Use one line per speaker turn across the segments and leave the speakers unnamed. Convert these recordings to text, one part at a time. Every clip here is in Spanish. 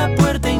la puerta y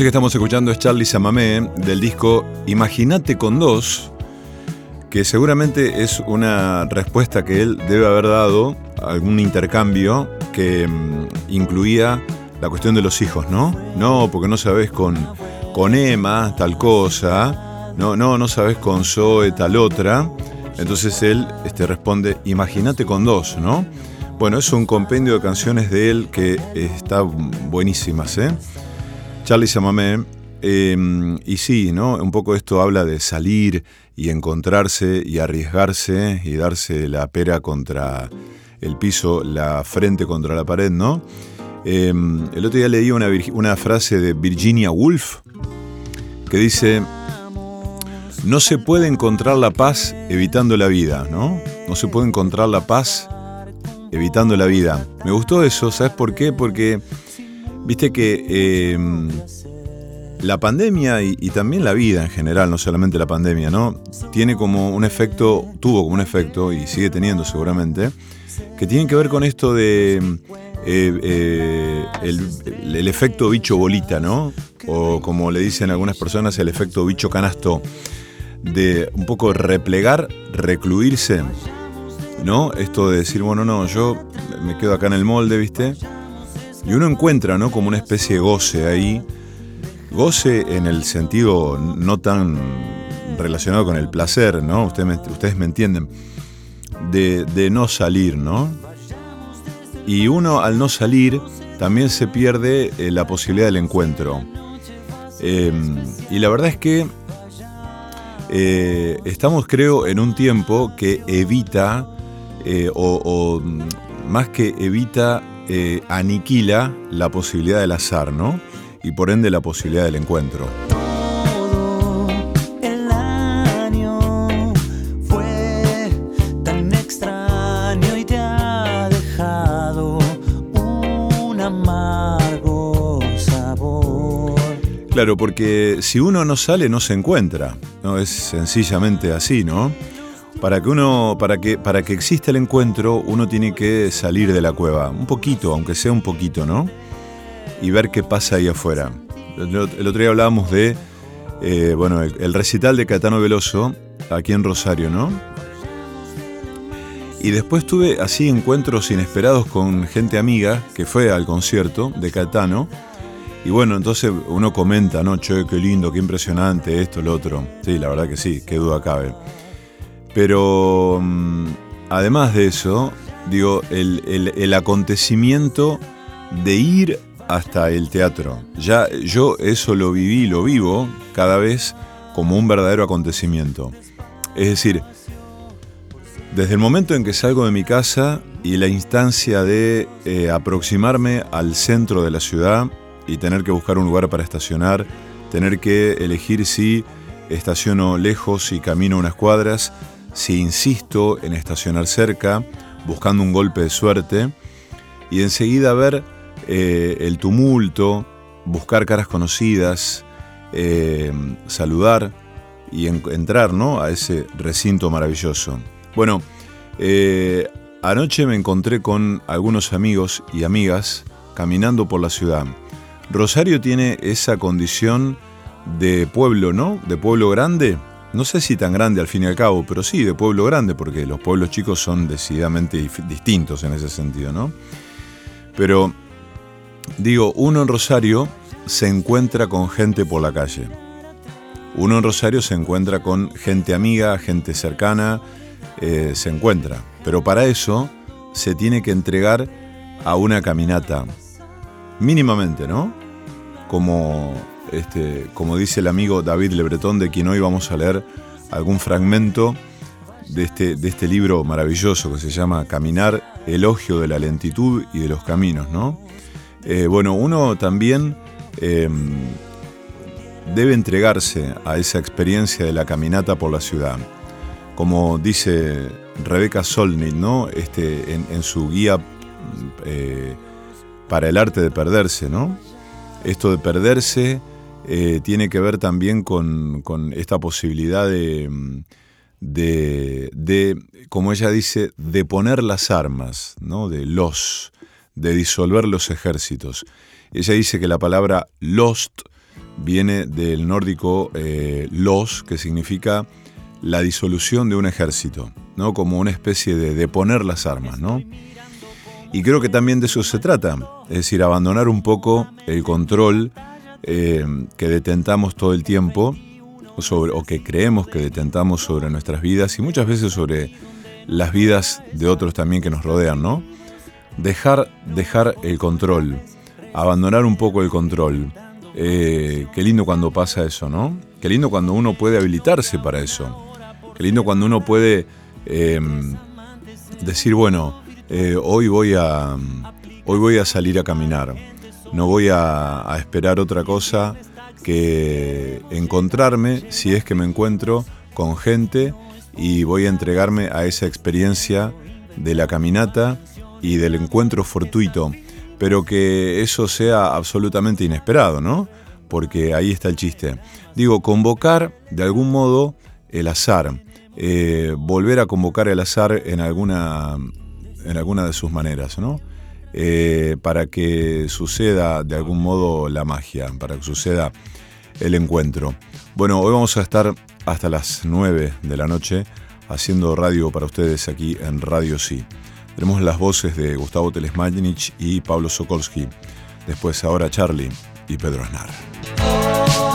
este que
estamos escuchando es Charlie Samamé del disco Imagínate con dos, que seguramente es una respuesta que él debe haber dado a algún intercambio que mm, incluía la cuestión de los hijos, ¿no? No, porque no sabes con, con Emma tal cosa, no, no, no sabes con Zoe tal otra. Entonces él este, responde, imagínate con dos, ¿no? Bueno, es un compendio de canciones de él que está buenísimas, ¿eh? Charlie Samamé. eh, y sí, ¿no? Un poco esto habla de salir y encontrarse y arriesgarse y darse la pera contra el piso, la frente contra la pared, ¿no? Eh, el otro día leí una, una frase de Virginia Woolf que dice, no se puede encontrar la paz evitando la vida, ¿no? No se puede encontrar la paz evitando la vida. Me gustó eso, ¿sabes por qué? Porque viste que eh, la pandemia y, también la vida en general, no solamente la pandemia, ¿no? Tiene como un efecto, tuvo como un efecto, y sigue teniendo seguramente, que tiene que ver con esto de eh, eh, el, el efecto bicho bolita, ¿no? O como le dicen algunas personas, el efecto bicho canasto, de un poco replegar, recluirse, ¿no? Esto de decir, bueno, no, yo me quedo acá en el molde, ¿viste? Y uno encuentra, ¿no? Como una especie de goce ahí. Goce en el sentido no tan relacionado con el placer, ¿no? Ustedes me, ustedes me entienden. De, de no salir, ¿no? Y uno al no salir también se pierde eh, la posibilidad del encuentro. Eh, y la verdad es que eh, estamos, creo, en un tiempo que evita, eh, o, o, mm, más que evita, eh, aniquila la posibilidad del azar, ¿no? Y por ende la posibilidad del encuentro. Claro, porque si uno no sale no se encuentra, no es sencillamente así, ¿no? Para que uno, para que, para que exista el encuentro, uno tiene que salir de la cueva, un poquito, aunque sea un poquito, ¿no? Y ver qué pasa ahí afuera. El, otro día hablábamos de, eh, bueno, el, recital de Catano Veloso aquí en Rosario, ¿no? Y después tuve así encuentros inesperados con gente amiga que fue al concierto de Catano y bueno, entonces uno comenta, ¿no? Che, qué lindo, qué impresionante, esto, lo otro. Sí, la verdad que sí, qué duda cabe. Pero mm, además de eso, digo, el, acontecimiento de ir hasta el teatro. Ya yo eso lo viví, lo vivo cada vez como un verdadero acontecimiento. Es decir, desde el momento en que salgo de mi casa y la instancia de eh, aproximarme al centro de la ciudad, y tener que buscar un lugar para estacionar, tener que elegir si estaciono lejos y camino unas cuadras, si insisto en estacionar cerca, buscando un golpe de suerte, y enseguida ver eh, el tumulto, buscar caras conocidas, eh, saludar y entrar ¿no? a ese recinto maravilloso. Bueno, eh, anoche me encontré con algunos amigos y amigas caminando por la ciudad. Rosario tiene esa condición de pueblo, ¿no? De pueblo grande. No sé si tan grande al fin y al cabo, pero sí de pueblo grande, porque los pueblos chicos son decididamente distintos en ese sentido, ¿no? Pero digo, uno en Rosario se encuentra con gente por la calle. Uno en Rosario se encuentra con gente amiga, gente cercana, eh, se encuentra. Pero para eso se tiene que entregar a una caminata, mínimamente, ¿no? Como, este, como dice el amigo David Lebretón, de quien hoy vamos a leer algún fragmento de este, de este libro maravilloso que se llama Caminar, elogio de la lentitud y de los caminos, ¿no? Eh, bueno, uno también em, debe entregarse a esa experiencia de la caminata por la ciudad. Como dice Rebeca Solnit, ¿no? Este, en, su guía eh, para el arte de perderse, ¿no? Esto de perderse eh, tiene que ver también con, esta posibilidad de, de, como ella dice, de poner las armas, ¿no? De los, de disolver los ejércitos. Ella dice que la palabra lost viene del nórdico eh, los, que significa la disolución de un ejército, ¿no? Como una especie de, de poner las armas, ¿no? Y creo que también de eso se trata, es decir, abandonar un poco el control eh, que detentamos todo el tiempo, sobre, o que creemos que detentamos sobre nuestras vidas y muchas veces sobre las vidas de otros también que nos rodean, ¿no? Dejar, dejar el control, abandonar un poco el control. Eh, qué lindo cuando pasa eso, ¿no? Qué lindo cuando uno puede habilitarse para eso. Qué lindo cuando uno puede eh, decir, bueno, eh, hoy, voy a, hoy voy a salir a caminar. No voy a, esperar otra cosa que encontrarme, si es que me encuentro, con gente y voy a entregarme a esa experiencia de la caminata y del encuentro fortuito, pero que eso sea absolutamente inesperado, ¿no? Porque ahí está el chiste. Digo, convocar de algún modo el azar, eh, volver a convocar el azar en alguna en alguna de sus maneras, ¿no? Eh, para que suceda de algún modo la magia, para que suceda el encuentro. Bueno, hoy vamos a estar hasta las 9 de la noche haciendo radio para ustedes aquí en Radio Sí. Tenemos las voces de Gustavo Telesmagnich y Pablo Sokolsky. Después ahora Charlie y Pedro Aznar.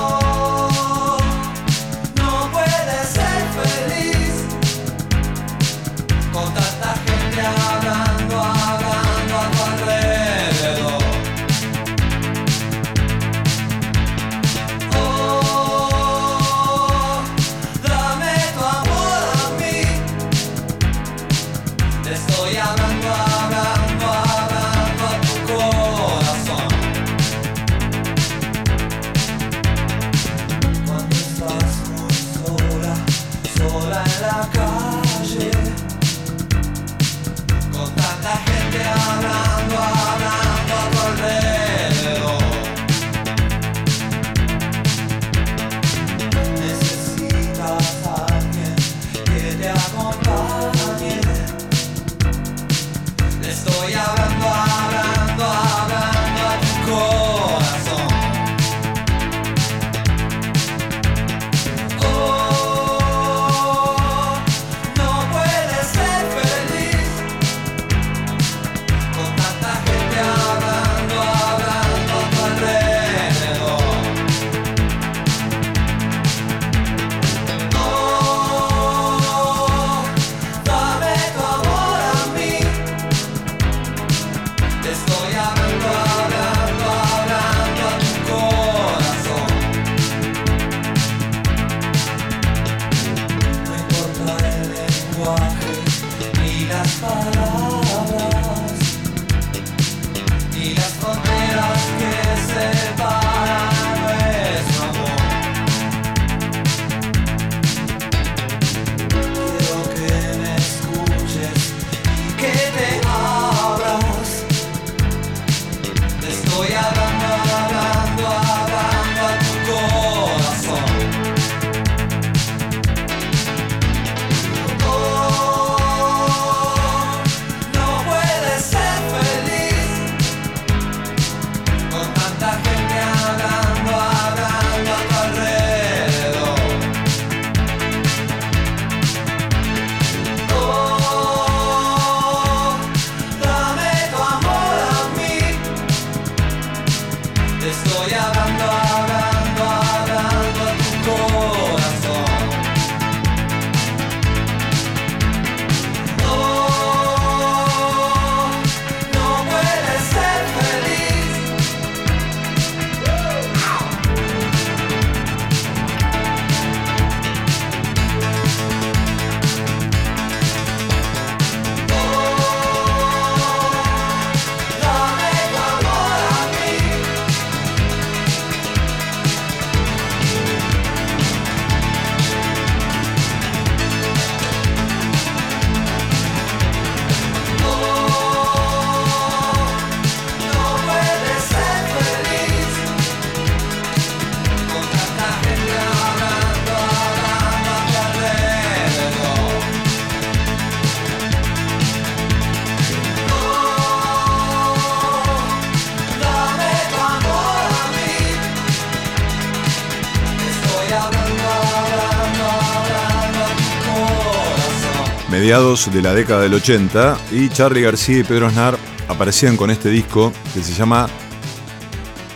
De la década del 80 y Charlie García y Pedro Aznar aparecían con este disco que se llama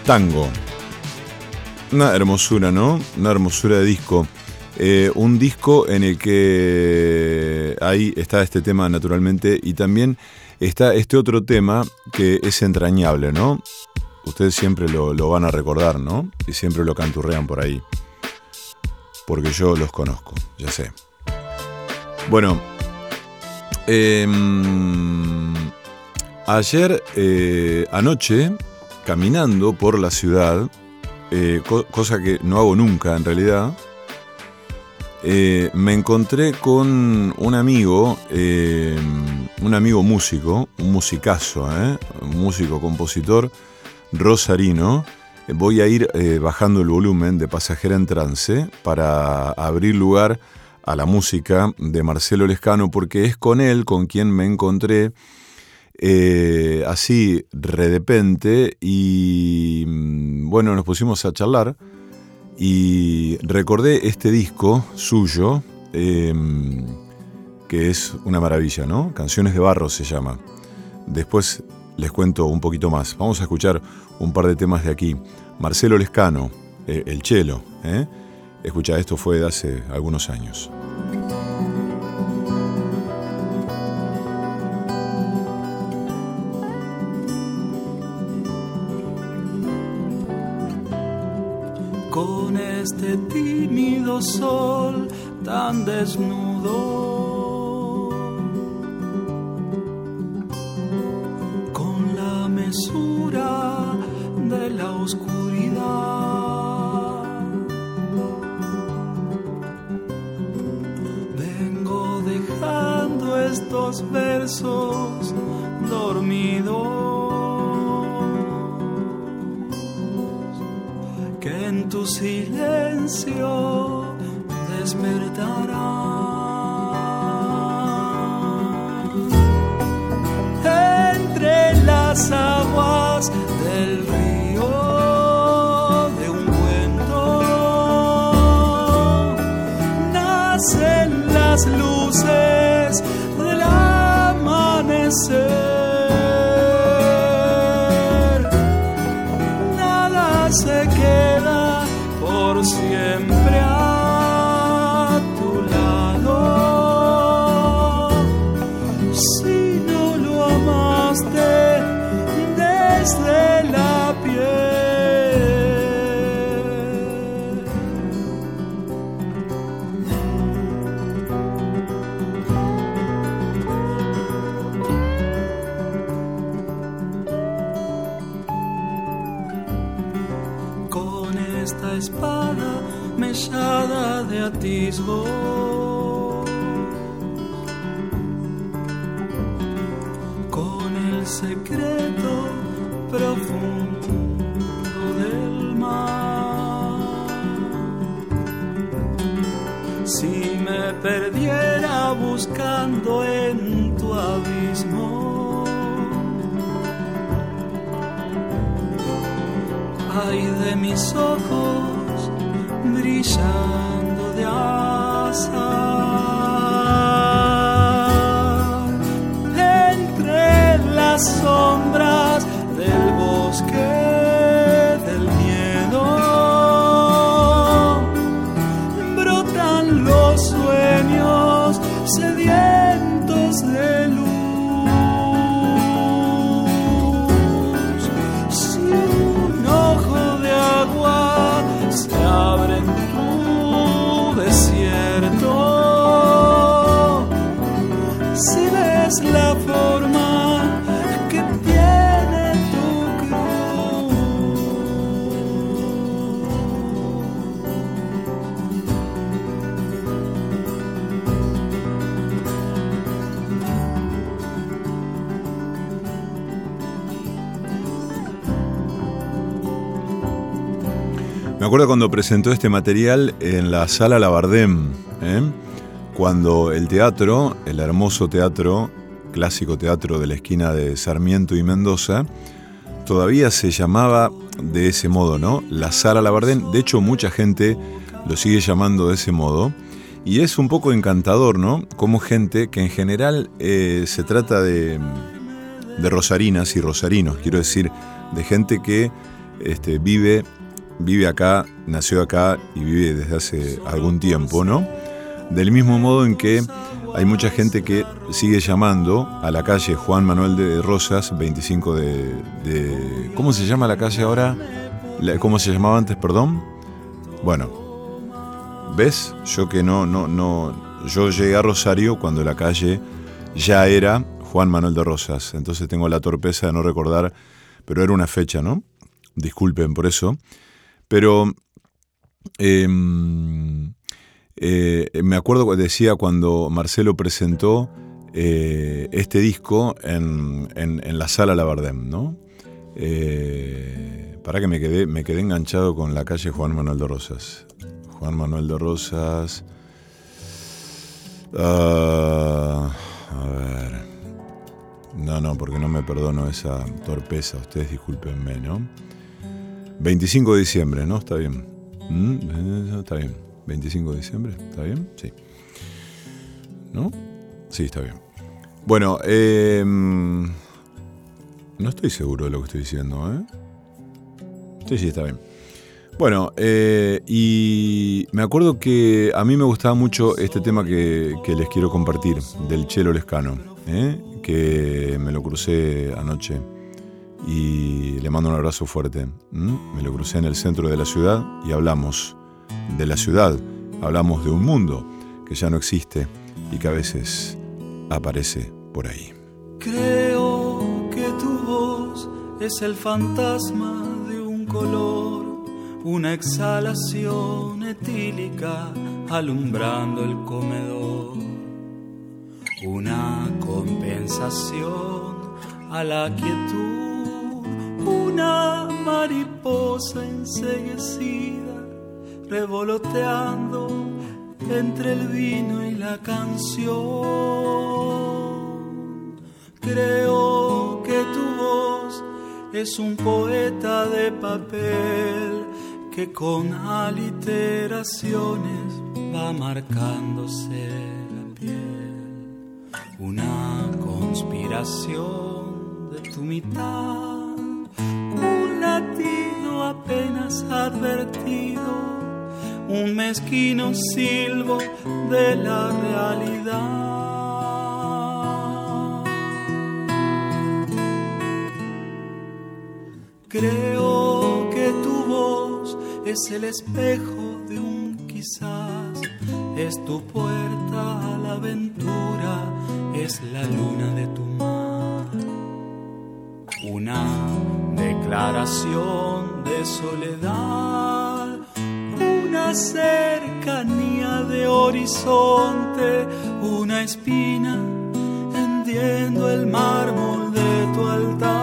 Tango. Una hermosura, ¿no? Una hermosura de disco. Eh, un disco en el que ahí está este tema naturalmente y también está este otro tema que es entrañable, ¿no? Ustedes siempre lo van a recordar, ¿no? Y siempre lo canturrean por ahí. Porque yo los conozco, ya sé. Bueno, Em, ayer, eh, anoche, caminando por la ciudad, eh, cosa que no hago nunca en realidad, eh, me encontré con un amigo, em, un amigo músico, un musicazo, un músico compositor, Rosarino. Voy a ir bajando el volumen de Pasajera en Trance para abrir lugar a la música de Marcelo Lescano porque es con él con quien me encontré eh, así redepente y mm, bueno, nos pusimos a charlar y recordé este disco suyo em, que es una maravilla, ¿no? Canciones de Barro se llama. Después les cuento un poquito más. Vamos a escuchar un par de temas de aquí. Marcelo Lescano, eh, el chelo, ¿eh? Escucha, esto fue de hace algunos años.
Con este tímido sol tan desnudo, con la mesura de la oscuridad estos versos dormidos que en tu silencio despertarán. Sedientos de
acuerdo cuando presentó este material en la sala Labardem, ¿eh? cuando el teatro, el hermoso teatro, clásico teatro de la esquina de Sarmiento y Mendoza, todavía se llamaba de ese modo, ¿no? La sala Labardem. De hecho, mucha gente lo sigue llamando de ese modo. Y es un poco encantador, ¿no? Como gente que en general eh, se trata de, de rosarinas y rosarinos, quiero decir, de gente que este, vive, vive acá, nació acá y vive desde hace algún tiempo, ¿no? Del mismo modo en que hay mucha gente que sigue llamando a la calle Juan Manuel de Rosas, 25 de... ¿Cómo se llama la calle ahora? ¿Cómo se llamaba antes, perdón? Bueno, ¿ves? Yo que no, no, no... Yo llegué a Rosario cuando la calle ya era Juan Manuel de Rosas. Entonces tengo la torpeza de no recordar, pero era una fecha, ¿no? Disculpen por eso. Pero em, eh, me acuerdo, decía cuando Marcelo presentó eh, este disco en, en- la sala Labardem, ¿no? Eh, para que me quedé, me quedé enganchado con la calle Juan Manuel de Rosas. Juan Manuel de Rosas. Ah, a ver. No, no, porque no me perdono esa torpeza. Ustedes discúlpenme, ¿no? 25 de diciembre, ¿no? Está bien. Mm, Está bien. 25 de diciembre, ¿está bien? Sí. ¿No? Sí, está bien. Bueno, eh, no estoy seguro de lo que estoy diciendo, ¿eh? Sí, sí, está bien. Bueno, eh, y me acuerdo que a mí me gustaba mucho este tema que, que les quiero compartir, del Chelo Lescano, ¿eh? que me lo crucé anoche y le mando un abrazo fuerte. ¿m? Me lo crucé en el centro de la ciudad y hablamos de la ciudad, hablamos de un mundo que ya no existe y que a veces aparece por ahí.
Creo que tu voz es el fantasma de un color, una exhalación etílica alumbrando el comedor, una compensación a la quietud, una mariposa enseguecida revoloteando entre el vino y la canción. Creo que tu voz es un poeta de papel que con aliteraciones va marcándose la piel. Una conspiración de tu mitad, apenas advertido un mezquino silbo de la realidad. Creo que tu voz es el espejo de un quizás, es tu puerta a la aventura, es la luna de tu mar. Una declaración de soledad, una cercanía de horizonte, una espina hendiendo el mármol de tu altar.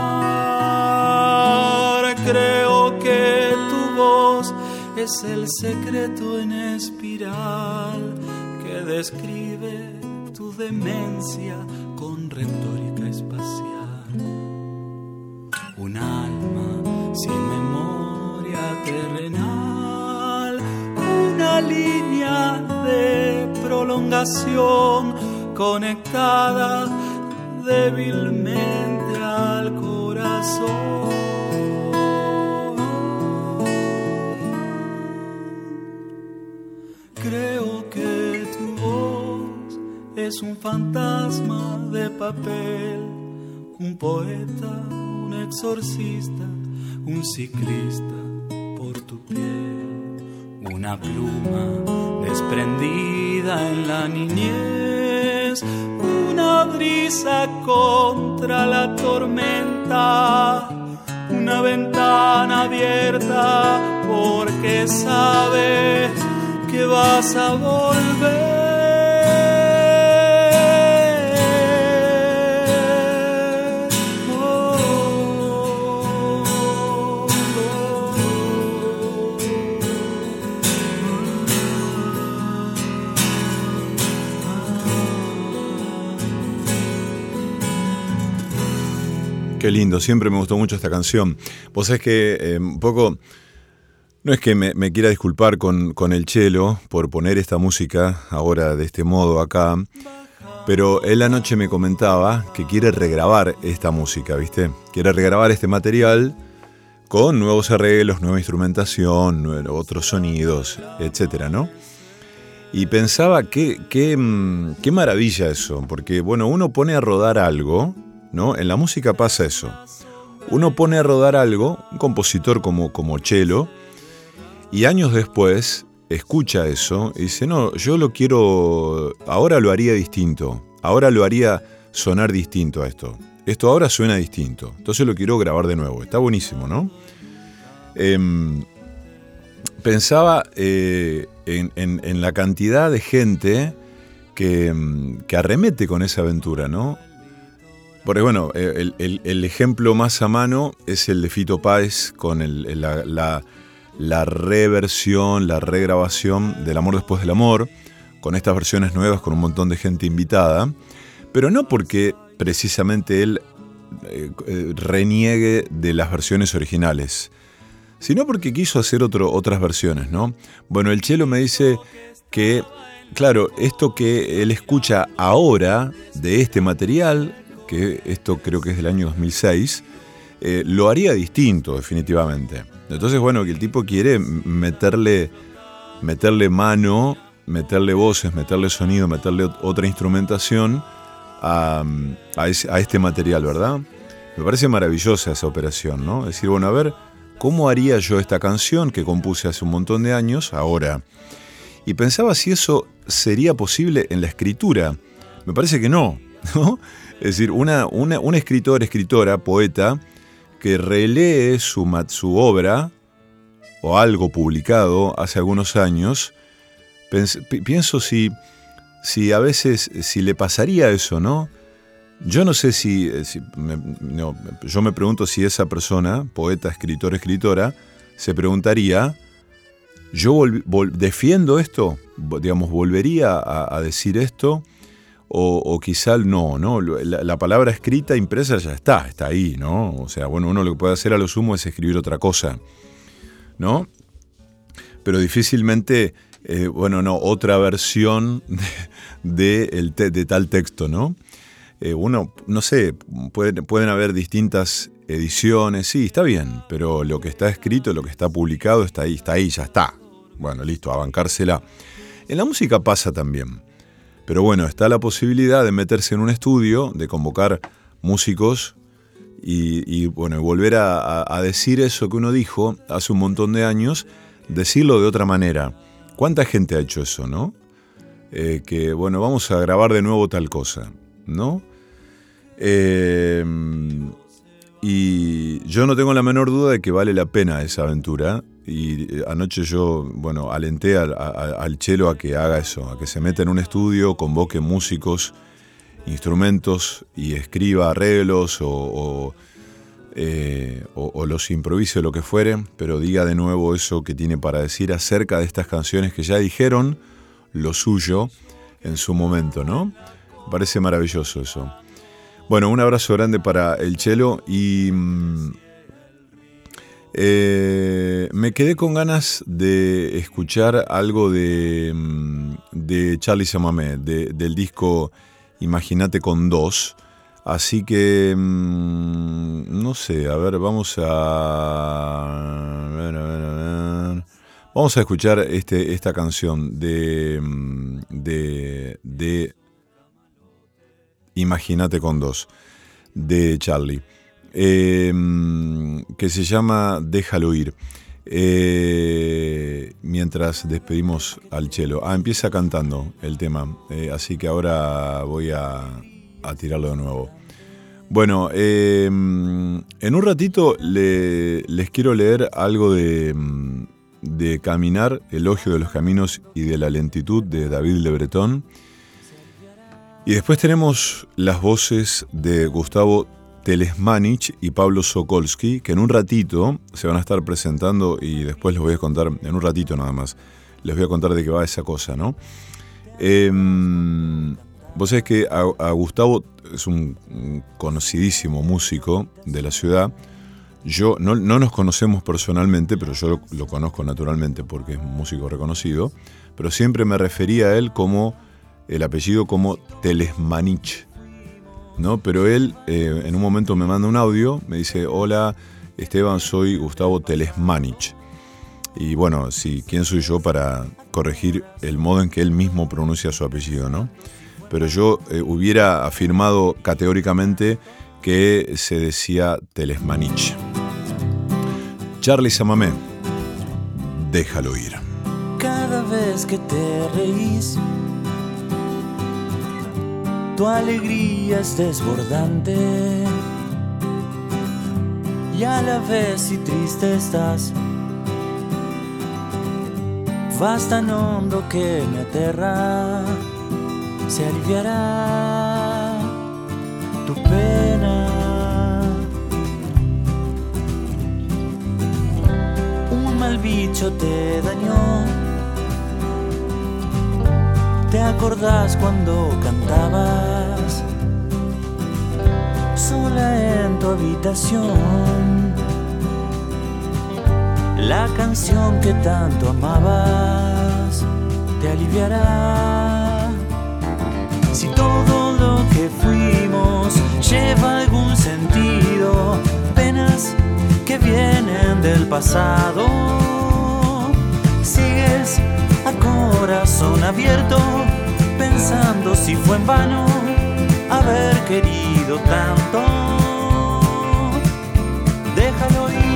Creo que tu voz es el secreto en espiral que describe tu demencia con retórica espacial un alma sin memoria terrenal, una línea de prolongación conectada débilmente al corazón. Creo que tu voz es un fantasma de papel, un poeta exorcista, un ciclista por tu piel, una pluma desprendida en la niñez, una brisa contra la tormenta, una ventana abierta porque sabes que vas a volver.
Lindo, siempre me gustó mucho esta canción. Vos sabés que eh, un poco, no es que me, quiera disculpar con, con, el chelo por poner esta música ahora de este modo acá, pero él anoche me comentaba que quiere regrabar esta música, ¿viste? Quiere regrabar este material con nuevos arreglos, nueva instrumentación, otros sonidos, etcétera, ¿no? Y pensaba que, qué maravilla eso, porque bueno, uno pone a rodar algo En la música pasa eso. Uno pone a rodar algo, un compositor como, como Chelo, y años después escucha eso y dice, no, yo lo quiero, ahora lo haría distinto, ahora lo haría sonar distinto a esto. Esto ahora suena distinto, entonces lo quiero grabar de nuevo. Está buenísimo, ¿no? Em, pensaba eh, en, la cantidad de gente que, que arremete con esa aventura, ¿no? Porque bueno, eh, el, ejemplo más a mano es el de Fito Páez con la, reversión, la regrabación del Amor después del Amor, con estas versiones nuevas con un montón de gente invitada, pero no porque precisamente él eh, eh, reniegue de las versiones originales, sino porque quiso hacer otras versiones, ¿no? Bueno, el Chelo me dice que, claro, esto que él escucha ahora de este material, que esto creo que es del año 2006, eh, lo haría distinto definitivamente. Entonces, bueno, que el tipo quiere meterle, meterle mano, meterle voces, meterle sonido, meterle otra instrumentación a, a, este material, ¿verdad? Me parece maravillosa esa operación, ¿no? Es decir, bueno, a ver, ¿cómo haría yo esta canción que compuse hace un montón de años ahora? Y pensaba si eso sería posible en la escritura. Me parece que no, ¿no? Es decir, una, un escritor, escritora, poeta, que relee su, su obra o algo publicado hace algunos años, pienso si, si a veces, si le pasaría eso, ¿no? Yo no sé si, eh, yo me pregunto si esa persona, poeta, escritor, escritora, se preguntaría, yo defiendo esto, digamos, volvería a decir esto, o, quizá no, ¿no? La, palabra escrita, impresa ya está, está ahí, ¿no? O sea, bueno, uno lo que puede hacer a lo sumo es escribir otra cosa, ¿no? Pero difícilmente, eh, bueno, no, otra versión de, de, tal texto, ¿no? Eh, uno, no sé, pueden haber distintas ediciones, sí, está bien, pero lo que está escrito, lo que está publicado, está ahí, está ahí, ya está. Bueno, listo, a bancársela. En la música pasa también. Pero bueno, está la posibilidad de meterse en un estudio, de convocar músicos Y, bueno, volver a, decir eso que uno dijo hace un montón de años, decirlo de otra manera. ¿Cuánta gente ha hecho eso, no? Eh, que bueno, vamos a grabar de nuevo tal cosa, ¿no? Eh, y yo no tengo la menor duda de que vale la pena esa aventura. Y anoche yo, bueno, alenté al, al chelo a que haga eso, a que se meta en un estudio, convoque músicos, instrumentos y escriba arreglos o, eh, los improvise o lo que fuere, pero diga de nuevo eso que tiene para decir acerca de estas canciones que ya dijeron lo suyo en su momento, ¿no? parece maravilloso eso. Bueno, un abrazo grande para el Chelo y mm, eh, me quedé con ganas de escuchar algo de, mm, de Charlie Samamé, del disco Imagínate con dos. Así que, mm, no sé, a ver, vamos a... Vamos a escuchar este, esta canción de, de, de Imagínate con dos, de Charlie, em, que se llama Déjalo ir. Eh, mientras despedimos al chelo. Ah, empieza cantando el tema, eh, así que ahora voy a, tirarlo de nuevo. Bueno, em, en un ratito les quiero leer algo de, de Caminar, Elogio de los Caminos y de la Lentitud de David Le Breton. Y después tenemos las voces de Gustavo Telesmanich y Pablo Sokolsky, que en un ratito se van a estar presentando y después les voy a contar, en un ratito nada más, les voy a contar de qué va esa cosa, ¿no? Em, vos sabés que a, Gustavo es un, conocidísimo músico de la ciudad. Yo no, nos conocemos personalmente, pero yo lo, lo, conozco naturalmente porque es un músico reconocido. Pero siempre me refería a él como el apellido como Telesmanich. ¿No? Pero él eh, en un momento me manda un audio, me dice, hola Esteban, soy Gustavo Telesmanich. Y bueno, sí, ¿quién soy yo para corregir el modo en que él mismo pronuncia su apellido, ¿no? Pero yo eh, hubiera afirmado categóricamente que se decía Telesmanich. Charlie Samamé, déjalo ir.
Cada vez que te reís tu alegría es desbordante y a la vez si triste estás. Vas tan hondo que me aterra, se aliviará tu pena. Un mal bicho te dañó ¿Te acordás cuando cantabas sola en tu habitación? La canción que tanto amabas te aliviará. Si todo lo que fuimos lleva algún sentido, penas que vienen del pasado, sigues a corazón abierto, pensando si fue en vano haber querido tanto. Déjalo ir.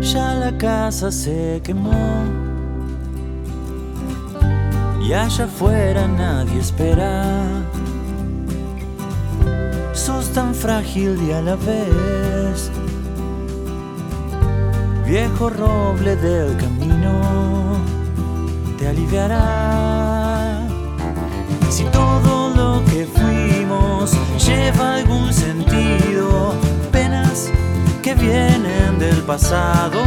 Ya la casa se quemó y allá afuera nadie espera sos tan frágil y a la vez viejo roble del camino te aliviará. Si todo lo que fuimos lleva algún sentido, penas que vienen del pasado,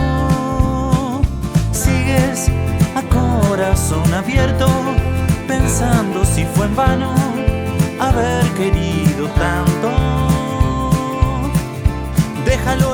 sigues a corazón abierto pensando si fue en vano haber querido tanto. Déjalo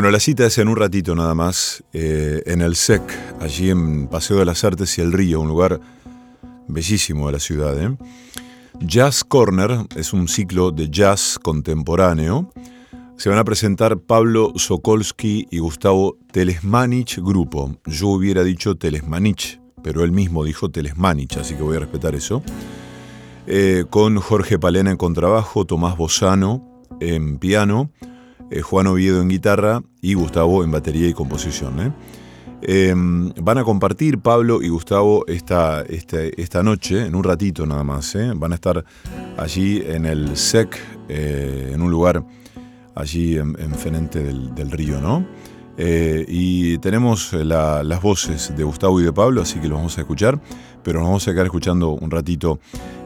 Bueno, la cita es en un ratito nada más, eh, en el SEC, allí en Paseo de las Artes y el Río, un lugar bellísimo de la ciudad. ¿eh? Jazz Corner es un ciclo de jazz contemporáneo. Se van a presentar Pablo Sokolsky y Gustavo Telesmanich Grupo. Yo hubiera dicho Telesmanich, pero él mismo dijo Telesmanich, así que voy a respetar eso. Eh, con Jorge Palena en contrabajo, Tomás Bozano en piano, eh, Juan Oviedo en guitarra y Gustavo en batería y composición. ¿eh? Em, van a compartir Pablo y Gustavo esta, este, esta noche, en un ratito nada más. ¿eh? Van a estar allí en el SEC, en un lugar allí en, frente del, río, ¿no? y tenemos las voces de Gustavo y de Pablo, así que los vamos a escuchar, pero nos vamos a quedar escuchando un ratito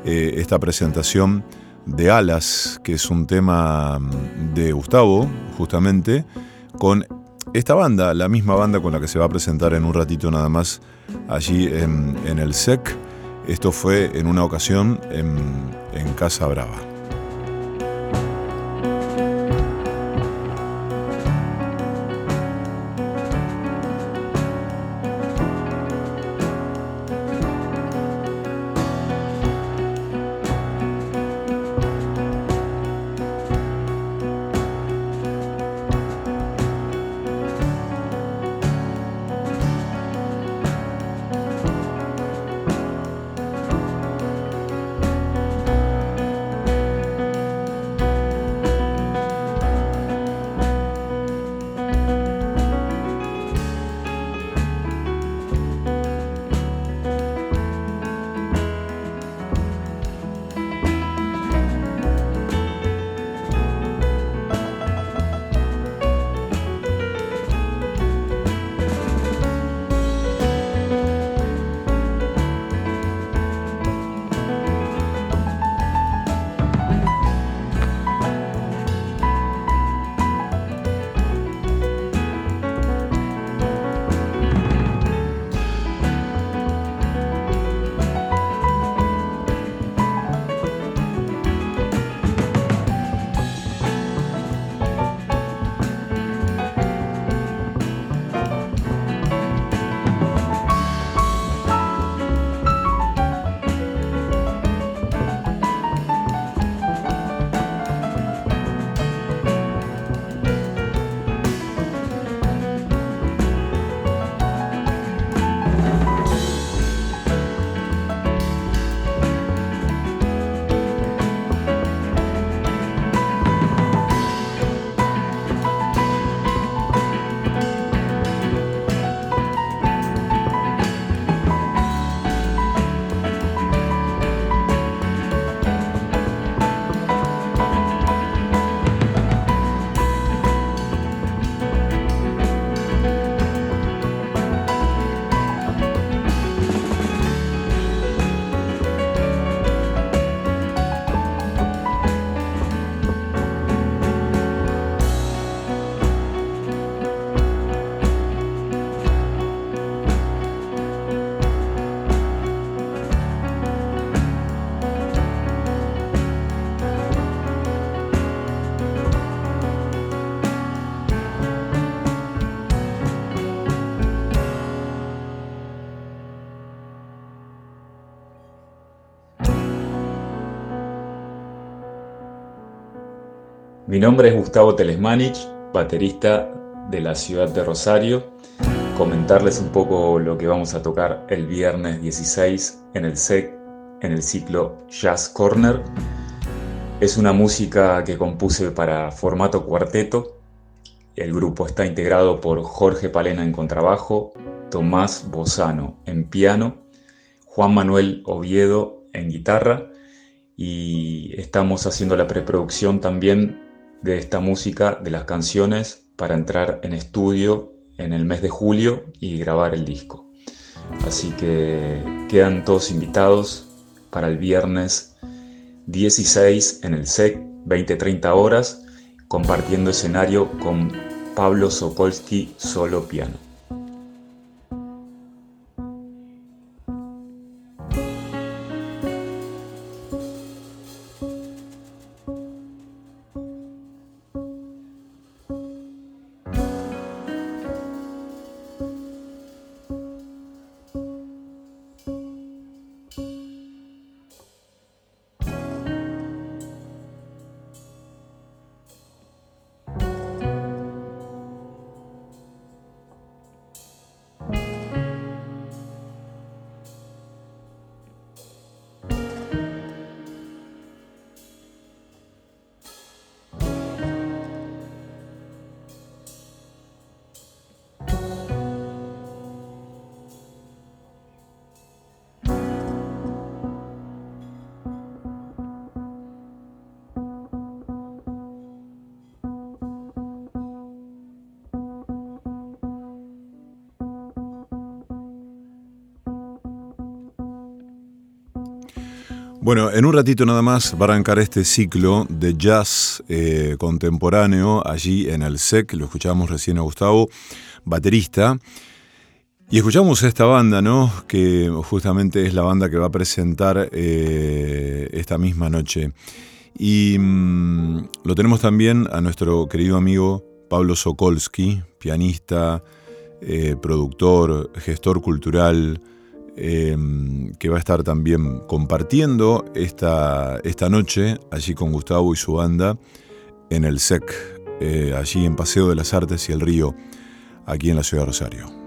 esta presentación de Alas, que es un tema mm, de Gustavo, justamente, con esta banda, la misma banda con la que se va a presentar en un ratito nada más allí en, el SEC. Esto fue en una ocasión en, en Casa Brava.
Mi nombre es Gustavo Telesmanich, baterista de la ciudad de Rosario. Comentarles un poco lo que vamos a tocar el viernes 16 en el SEC, en el ciclo Jazz Corner. Es una música que compuse para formato cuarteto. El grupo está integrado por Jorge Palena en contrabajo, Tomás Bozano en piano, Juan Manuel Oviedo en guitarra y estamos haciendo la preproducción también de esta música, de las canciones, para entrar en estudio en el mes de julio y grabar el disco. Así que quedan todos invitados para el viernes 16 en el SEC, 20-30 horas, compartiendo escenario con Pablo Sokolsky solo piano.
Bueno, en un ratito nada más va a arrancar este ciclo de jazz eh, contemporáneo allí en el SEC, lo escuchábamos recién a Gustavo, baterista. Y escuchamos esta banda, ¿no? Que justamente es la banda que va a presentar eh, esta misma noche. Y mm, lo tenemos también a nuestro querido amigo Pablo Sokolsky, pianista, eh, productor, gestor cultural, Em, que va a estar también compartiendo esta, esta noche allí con Gustavo y su banda en el SEC, eh, allí en Paseo de las Artes y el Río, aquí en la ciudad de Rosario.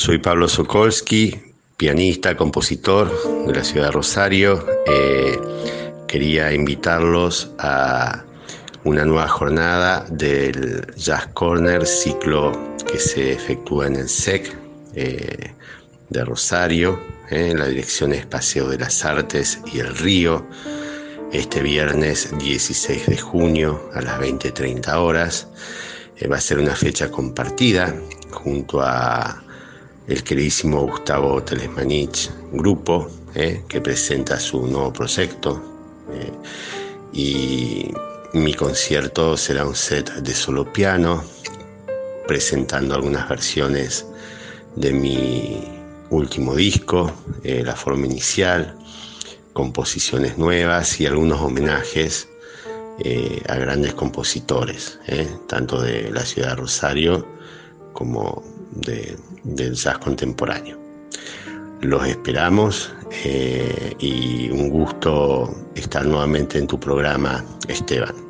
Soy Pablo Sokolsky, pianista, compositor de la ciudad de Rosario. Eh, quería invitarlos a una nueva jornada del Jazz Corner, ciclo que se efectúa en el SEC eh, de Rosario, eh, en la dirección es Paseo de las Artes y el Río, este viernes 16 de junio a las 20.30 horas. va a ser una fecha compartida junto a el queridísimo Gustavo Telesmanich, grupo, eh, que presenta su nuevo proyecto. Eh, y mi concierto será un set de solo piano, presentando algunas versiones de mi último disco, La forma inicial, composiciones nuevas y algunos homenajes a grandes compositores, tanto de la ciudad de Rosario como del jazz contemporáneo. Los esperamos eh, y un gusto estar nuevamente en tu programa, Esteban.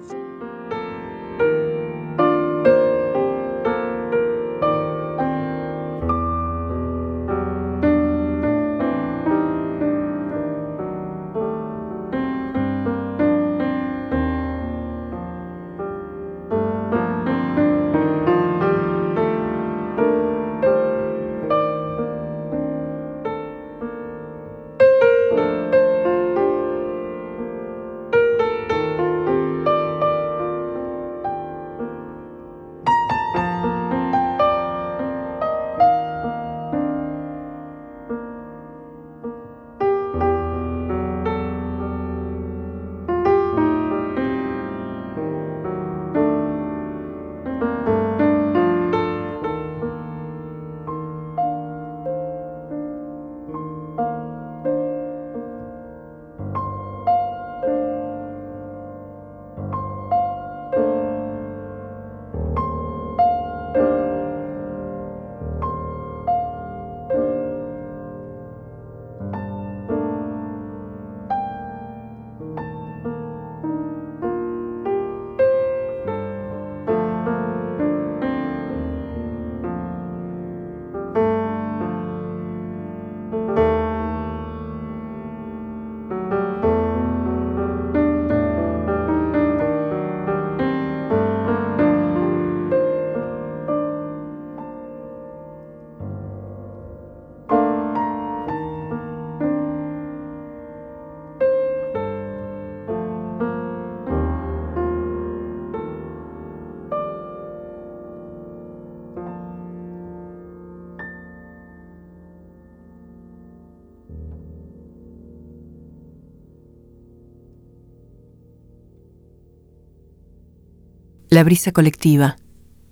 La brisa colectiva,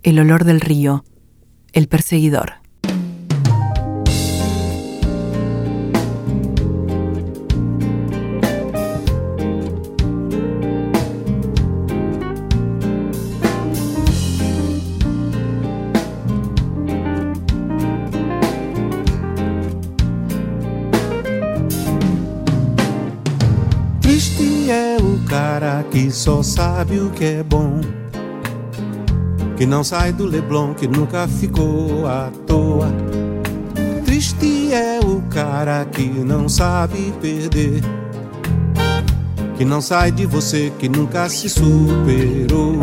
el olor del río, el perseguidor.
Triste é o cara que só sabe o que é bom que não sai do Leblon, que nunca ficou à toa. Triste é o cara que não sabe perder, que não sai de você, que nunca se superou.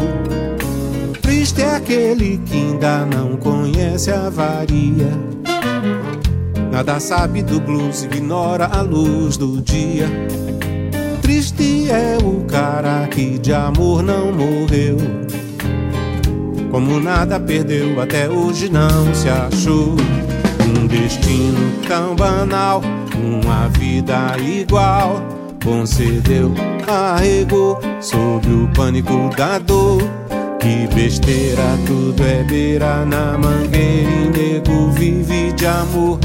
Triste é aquele que ainda não conhece a varia. Nada sabe do blues, ignora a luz do dia. Triste é o cara que de amor não morreu como nada perdeu, até hoje não se achou. Um destino tão banal, uma vida igual. Concedeu, arregou sob o pânico da dor. Que besteira, tudo é beira na mangueira e nego vive de amor.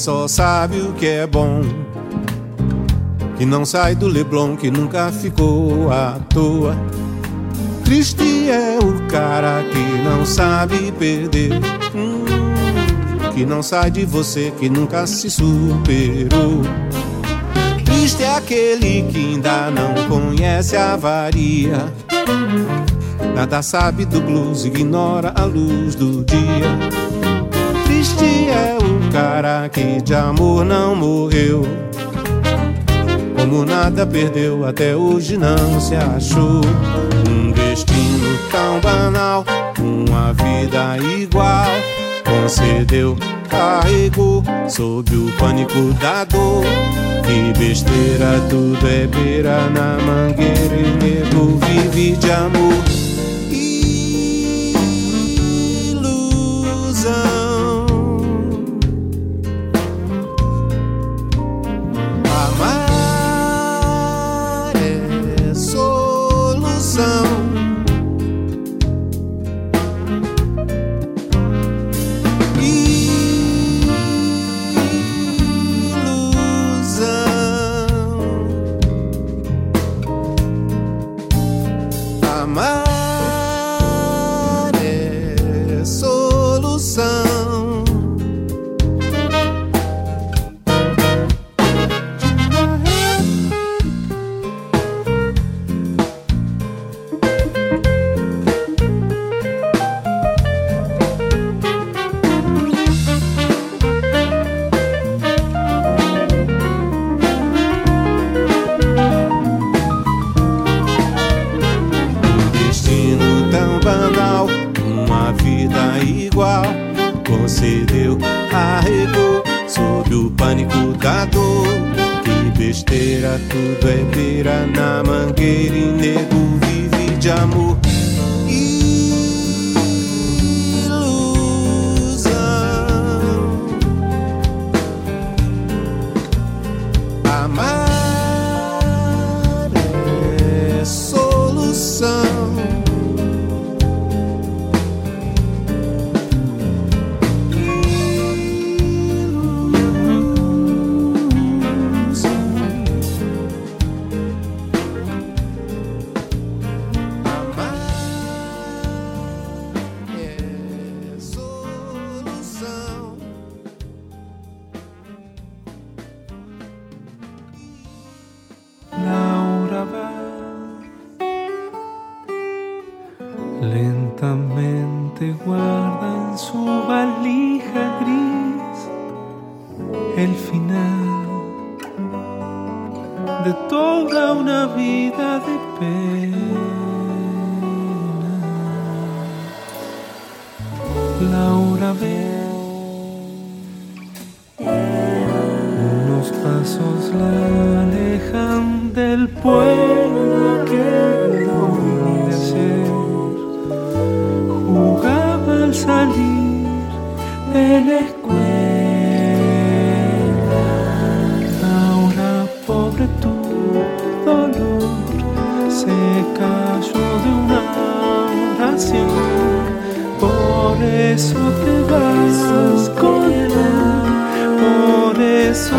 Só sabe o que é bom. Que não sai do Leblon, que nunca ficou à toa. Triste é o cara que não sabe perder. Hum, que não sai de você, que nunca se superou. Triste é aquele que ainda não conhece a varia. Nada sabe do blues, ignora a luz do dia. Triste é o cara que de amor não morreu. Como nada perdeu, até hoje não se achou. Um destino tão banal, uma vida igual. Concedeu, carregou sob o pânico da dor. Que besteira, tudo é beira na mangueira e nego vive de amor.
Lentamente guarda
en su valija gris el final de toda una vida de pena. Laura ve unos pasos la alejan del pueblo de la escuela. Ahora pobre tu
dolor se cayó de una oración. Por eso te vas con él, por eso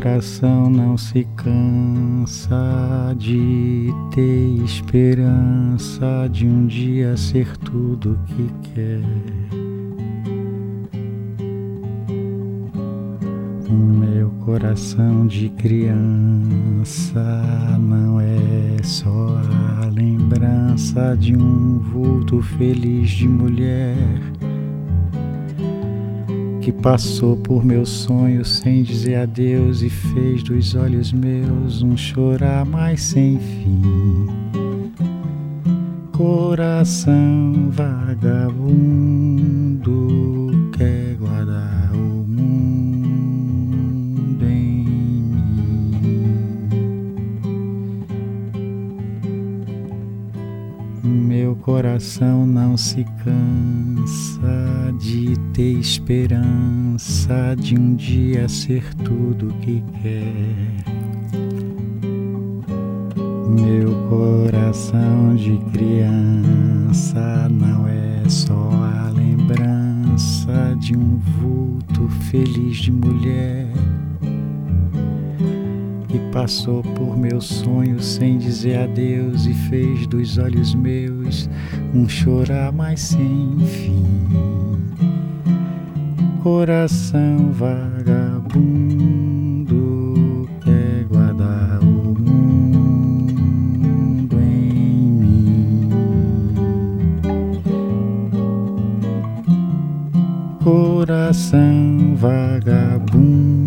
coração não se cansa de ter esperança de um dia ser tudo o que quer. Meu coração de criança não é só a lembrança de um vulto feliz de mulher que passou por meus sonhos sem dizer adeus e fez dos olhos meus um chorar mais sem fim. Coração vagabundo quer guardar o mundo em mim. Meu coração não se cansa de ter esperança de um dia ser tudo que quer. Meu coração de criança não é só a lembrança de um vulto feliz de mulher que passou por meus sonhos sem dizer adeus e fez dos olhos meus um chorar mais sem fim coração vagabundo quer guardar o mundo em mim. Coração vagabundo